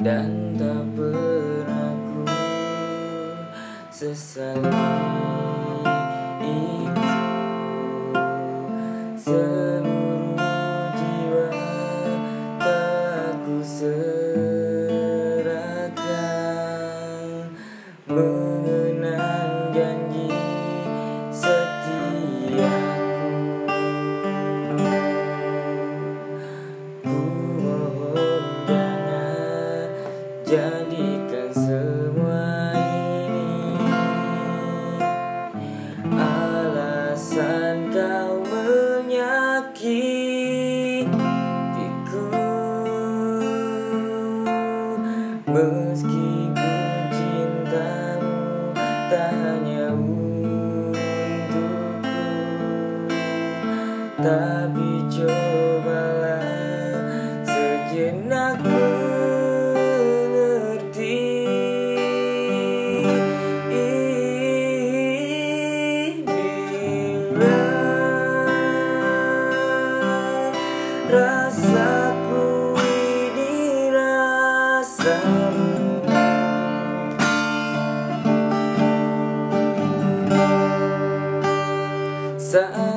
dan tak pernah ku sesali itu. Alasan kau menyakitiku. Meski ku cintamu tak hanya untukku tapi cobalah rasaku ini rasamu Saat